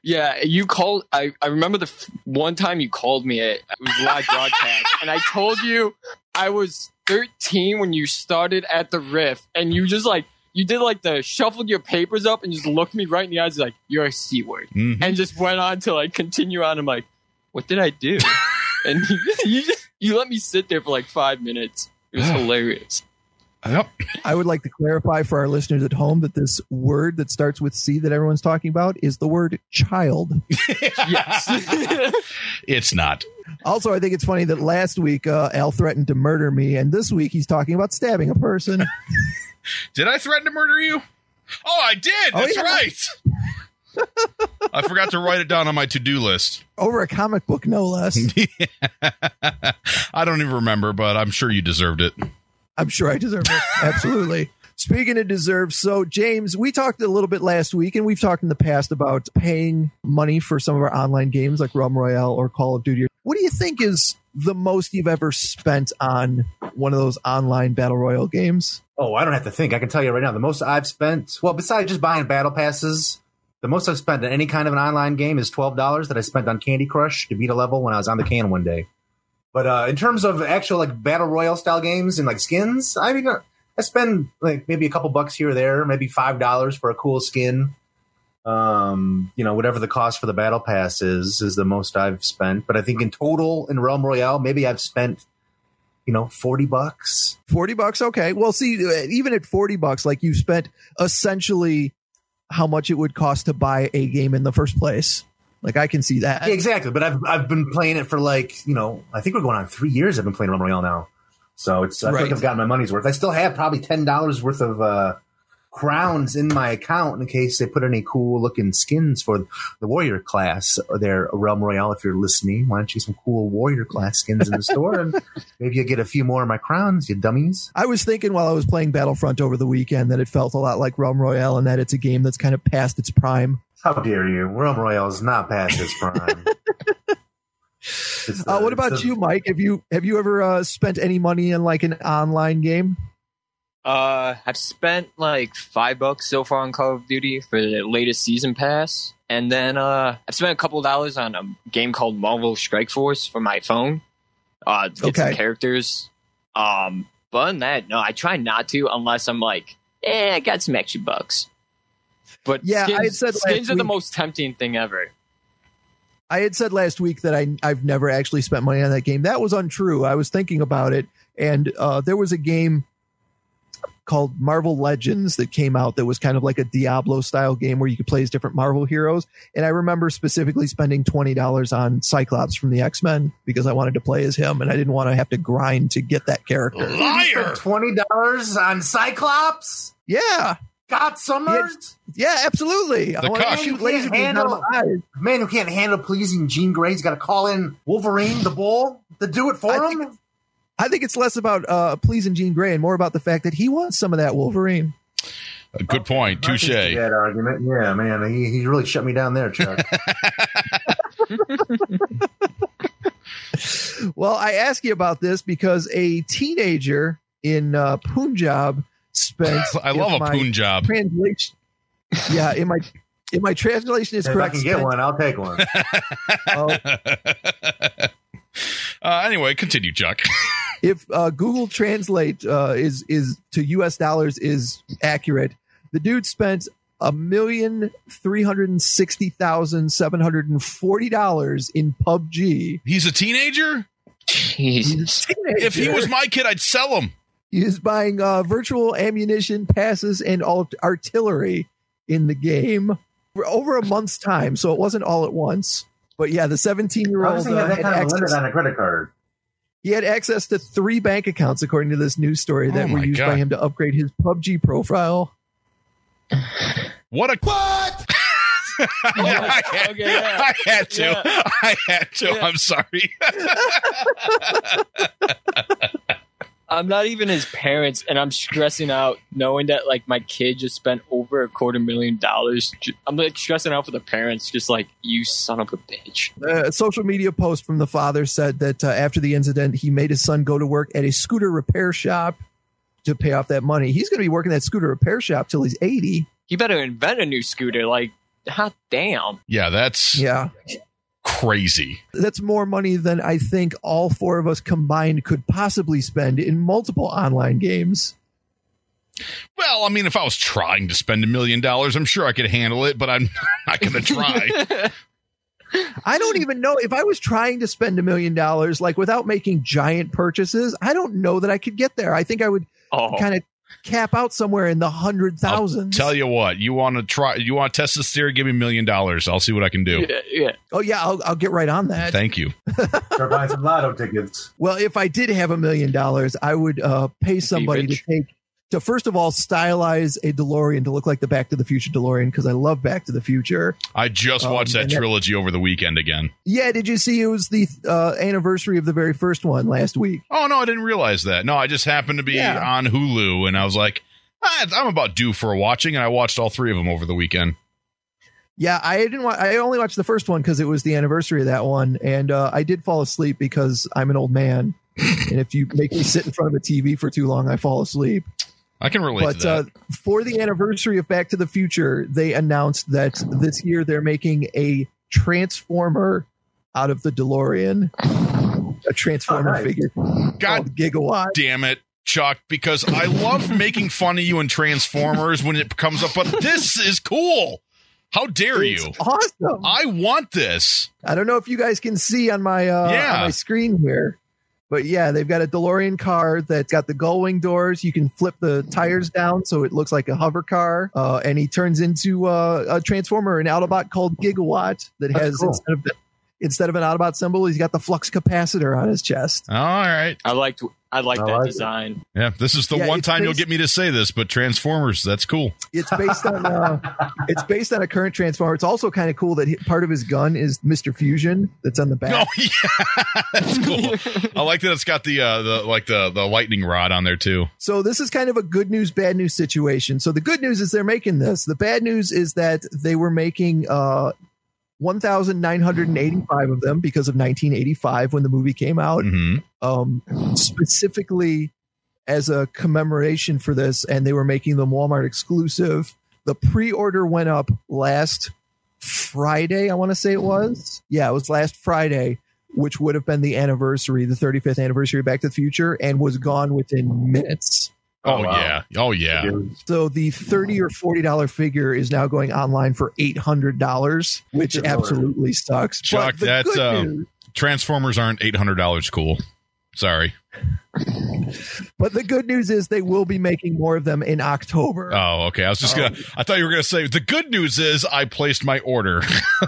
Yeah, you called. I, I remember the f- one time you called me. It, it was live broadcast, and I told you I was 13 when you started at the riff, and you just like you did like the shuffled your papers up and just looked me right in the eyes like you're a c word, Mhm. and just went on to like continue on. I'm like, what did I do? and you, you just you let me sit there for like five minutes. It was hilarious. Yep. I would like to clarify for our listeners at home that this word that starts with C that everyone's talking about is the word child. Yes. It's not. Also, I think it's funny that last week uh, Al threatened to murder me, and this week he's talking about stabbing a person. Did I threaten to murder you? Oh, I did. Oh, That's yeah. right. I forgot to write it down on my to-do list. Over a comic book, no less. I don't even remember, but I'm sure you deserved it. I'm sure I deserve it. Absolutely. Speaking of deserve, so James, we talked a little bit last week, and we've talked in the past about paying money for some of our online games like Realm Royale or Call of Duty. What do you think is the most you've ever spent on one of those online battle royale games? Oh, I don't have to think. I can tell you right now. The most I've spent, well, besides just buying battle passes, the most I've spent on any kind of an online game is twelve dollars that I spent on Candy Crush to beat a level when I was on the can one day. But uh, in terms of actual like battle royale style games and like skins, I mean, uh, I spend like maybe a couple bucks here or there, maybe five dollars for a cool skin. Um, you know, whatever the cost for the battle pass is, is the most I've spent. But I think in total in Realm Royale, maybe I've spent, you know, forty bucks. 40 bucks okay well see uh, even at 40 bucks like you spent essentially how much it would cost to buy a game in the first place like i can see that Yeah, exactly. But I've I've been playing it for like you know I think we're going on three years. I've been playing Realm Royale now, so it's I Right. think I've gotten my money's worth. I still have probably ten dollars worth of uh, crowns in my account in case they put any cool looking skins for the warrior class or their Realm Royale. If you're listening, why don't you get some cool warrior class skins in the store and maybe you get a few more of my crowns, you dummies. i was thinking while i was playing battlefront over the weekend that it felt a lot like realm royale and that it's a game that's kind of past its prime How dare you? Realm Royale is not past its prime. It's the- uh, what about the- you mike have you have you ever uh, spent any money in like an online game Uh, I've spent like five bucks so far on Call of Duty for the latest season pass, and then uh, I've spent a couple dollars on a game called Marvel Strike Force for my phone. Uh, to get some characters. Um, but other than that, no, I try not to unless I'm like, eh, I got some extra bucks. But Yeah, I skins, had said last skins are the most tempting thing ever. I had said last week that I I've never actually spent money on that game. That was untrue. I was thinking about it, and uh, there was a game called Marvel Legends that came out that was kind of like a Diablo style game where you could play as different Marvel heroes. And I remember specifically spending twenty dollars on Cyclops from the X Men because I wanted to play as him, and I didn't want to have to grind to get that character. Liar. twenty dollars on Cyclops? Yeah, Scott Summers? yeah, absolutely. I The wanted to shoot laser can't out of handle- my eyes. Man who can't handle pleasing Jean Grey, he's got to call in Wolverine, the bull, to do it for I him. think I think it's less about uh, pleasing Jean Grey and more about the fact that he wants some of that Wolverine. A good point. I Touche. That argument, yeah, man, he, he really shut me down there, Chuck. Well, I ask you about this because a teenager in uh, Punjab spent. I love a my poon job. Translation. Yeah, in my in my translation is if I correct. can get one, I'll take one. oh, Uh, anyway, continue, Chuck. if uh, Google Translate uh, is is to U.S. dollars is accurate, the dude spent a million three hundred and sixty thousand seven hundred and forty dollars in PUBG. He's a teenager. Jesus. If he was my kid, I'd sell him. He is buying uh, virtual ammunition, passes, and all artillery in the game for over a month's time. So it wasn't all at once. But yeah, the 17 year old uh, had kind of a limit access, on a credit card. he had access to three bank accounts, according to this news story, that Oh were my used by him to upgrade his PUBG profile. What a what? I, had, Okay, yeah. I had to. Yeah. I had to. I'm sorry. I'm not even his parents, and I'm stressing out knowing that like my kid just spent over a quarter million dollars. I'm like stressing out for the parents, just like you son of a bitch. a social media post from the father said that uh, after the incident, he made his son go to work at a scooter repair shop to pay off that money. He's going to be working at scooter repair shop till he's 80. You better invent a new scooter. Like, hot damn. Yeah, that's Yeah. Crazy. That's more money than I think all four of us combined could possibly spend in multiple online games. Well, I mean, if I was trying to spend a million dollars, I'm sure I could handle it, but I'm not going to try. I don't even know if I was trying to spend a million dollars, like without making giant purchases, I don't know that I could get there. I think I would Oh, kind of cap out somewhere in the hundred thousands. Tell you what, you want to try, you want to test this theory? Give me a million dollars. I'll see what I can do. yeah, yeah. Oh yeah, I'll, I'll get right on that. Thank you. Start buying some lotto tickets. Well, if I did have a million dollars, I would uh, pay somebody to take to first of all stylize a DeLorean to look like the Back to the Future DeLorean because I love Back to the Future. I just Um, watched that and that- trilogy over the weekend again. Yeah, did you see it was the uh, anniversary of the very first one last week? Oh no, I didn't realize that. No, I just happened to be Yeah. on Hulu, and I was like, "Ah, I'm about due for a watching, and I watched all three of them over the weekend. Yeah, I didn't. Wa- I only watched the first one because it was the anniversary of that one, and uh, I did fall asleep because I'm an old man, and if you make me sit in front of a TV for too long, I fall asleep. I can relate But to uh, for the anniversary of Back to the Future, they announced that this year they're making a transformer out of the DeLorean, a transformer nice. figure God called Gigawatt. damn it, Chuck, because I love making fun of you in Transformers when it comes up, but this is cool. How dare It's you? awesome. I want this. I don't know if you guys can see on my uh, Yeah. on my screen here, but yeah, they've got a DeLorean car that's got the gull wing doors. You can flip the tires down so it looks like a hover car, uh, and he turns into uh, a transformer, an Autobot called Gigawatt that That's has cool. instead of instead of an Autobot symbol, he's got the flux capacitor on his chest. All right. I liked I like I that like it. design. Yeah, this is the Yeah, one it's time you'll get me to say this, but Transformers, that's cool. It's based on uh, it's based on a current transformer. It's also kind of cool that he, part of his gun is Mister Fusion that's on the back. Oh yeah, that's cool. I like that it's got the uh, the like the the lightning rod on there too. So this is kind of a good news, bad news situation. So the good news is they're making this. The bad news is that they were making uh, 1,985 of them because of 1985 when the movie came out, hmm um, specifically as a commemoration for this, and they were making them Walmart exclusive. The pre-order went up last Friday. I want to say it was. Yeah, it was last Friday. Which would have been the anniversary, the 35th anniversary of Back to the Future, and was gone within minutes. Oh, Oh, wow. yeah, oh yeah. So the thirty or forty dollar figure is now going online for eight hundred dollars, which absolutely sucks. Chuck, But that, good uh, news- Transformers aren't eight hundred dollars cool. Sorry. but the good news is they will be making more of them in October. Oh, okay. I was just gonna. I thought you were gonna say the good news is I placed my order.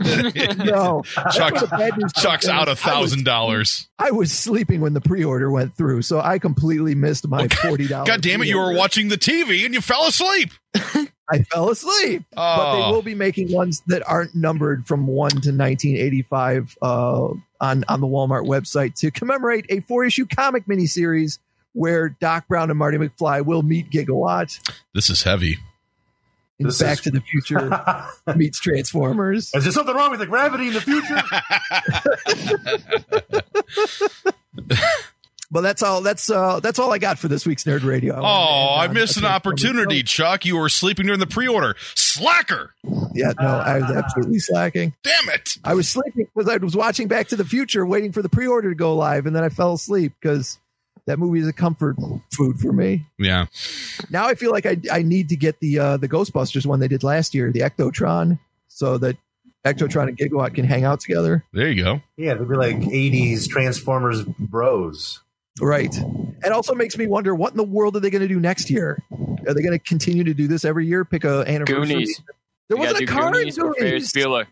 no, Chuck, the bad news Chuck's out a thousand dollars. I was sleeping when the pre-order went through, so I completely missed my forty dollars. God damn it! You were watching the TV and you fell asleep. I fell asleep. But they Oh, will be making ones that aren't numbered from 1 to 1985 uh, on, on the Walmart website to commemorate a four issue comic miniseries where Doc Brown and Marty McFly will meet Gigawatt this is heavy. in This Back is- to the Future meets Transformers. Is there something wrong with the gravity in the future? But that's all. That's uh, that's all I got for this week's Nerd Radio. Oh, I And, uh, missed an opportunity, Chuck. You were sleeping during the pre-order. Slacker! Yeah, no, I was absolutely slacking. Damn it! I was sleeping because I was watching Back to the Future, waiting for the pre-order to go live, and then I fell asleep because that movie is a comfort food for me. Yeah. Now I feel like I I need to get the uh, the Ghostbusters one they did last year, the Ectotron, so that Ectotron and Gigawatt can hang out together. There you go. yeah, they'd be like '80s Transformers bros. Right. It also makes me wonder what in the world are they going to do next year? Are they going to continue to do this every year? Pick a anniversary. Goonies. There wasn't a do car in Goonies or Ferris Bueller.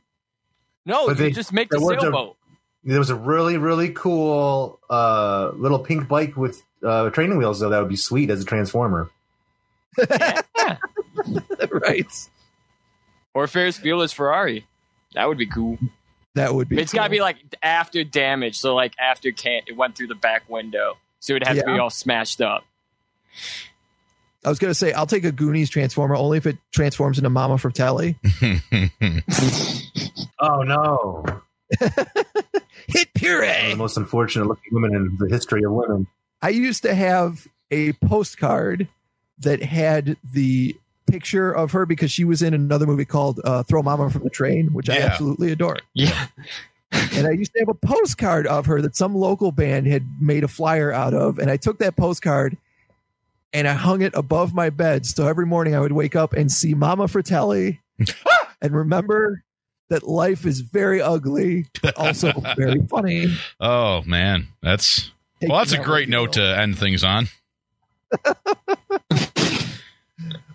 No, But they- just make the there was a- sailboat. There was a really, really cool uh, little pink bike with uh, training wheels, though. That would be sweet as a transformer. right. Or Ferris Bueller's Ferrari. That would be cool. That would be. It's got to be like after damage. So like after can it went through the back window. so it'd have to be all smashed up. I was gonna say I'll take a Goonies transformer only if it transforms into Mama Fratelli. Oh no! Hit One of puree. the most unfortunate looking women in the history of women. I used to have a postcard that had the picture of her because she was in another movie called uh, Throw Mama from the Train, which I absolutely adore. Yeah. and I used to have a postcard of her that some local band had made a flyer out of. And I took that postcard and I hung it above my bed. So every morning I would wake up and see Mama Fratelli and remember that life is very ugly, but also very funny. oh man, that's well, that's a great note to end things on.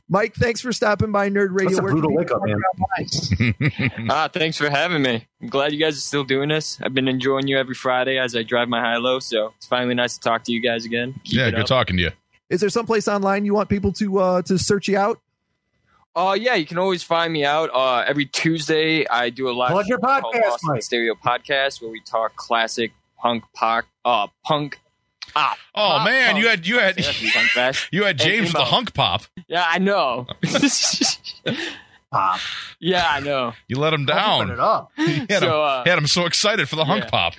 Mike, thanks for stopping by Nerd Radio. That's a Where brutal people wake up, man. Ah, thanks for having me. I'm glad you guys are still doing this. I've been enjoying you every Friday as I drive my high low, so it's finally nice to talk to you guys again. Keep yeah, good up. talking to you. Is there someplace online you want people to uh, to search you out? Uh, yeah, you can always find me out. Uh, every Tuesday, I do a live Plug your show called podcast, Lost in Mike. Stereo Podcast where we talk classic punk pop, uh, punk. Ah, Oh pop man, punk. you had you had that three times fast. you had James the hunk pop. Yeah, I know. Pop. yeah, I know. You let him Open down. it up. He had, So, him, uh, had him so excited for the hunk yeah. pop.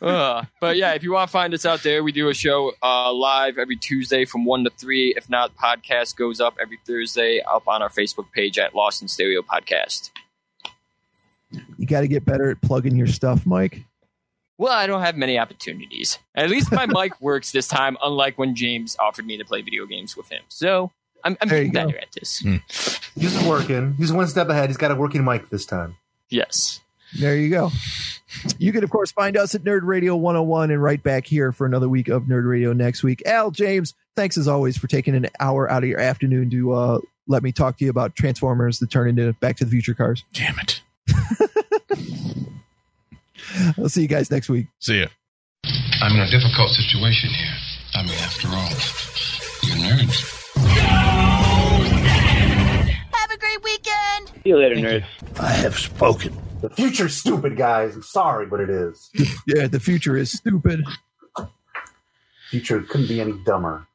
Uh, but yeah, if you want to find us out there, we do a show uh, live every Tuesday from 1 to 3. If not, podcast goes up every Thursday up on our Facebook page at Lost in Stereo Podcast. You got to get better at plugging your stuff, Mike. Well, I don't have many opportunities. At least my mic works this time, unlike when James offered me to play video games with him. So I'm, I'm There getting you go. better at this. He's working. He's one step ahead. He's got a working mic this time. Yes. There you go. You can, of course, find us at Nerd Radio 101 and right back here for another week of Nerd Radio next week. Al, James, thanks as always for taking an hour out of your afternoon to uh, let me talk to you about Transformers that turn into Back to the Future cars. Damn it. I'll see you guys next week. See ya. I'm in a difficult situation here. I mean, after all, you're nerds. Have a great weekend. See you later, nerds. I have spoken. The future's stupid, guys. I'm sorry, but it is. Yeah, the future is stupid. Future couldn't be any dumber.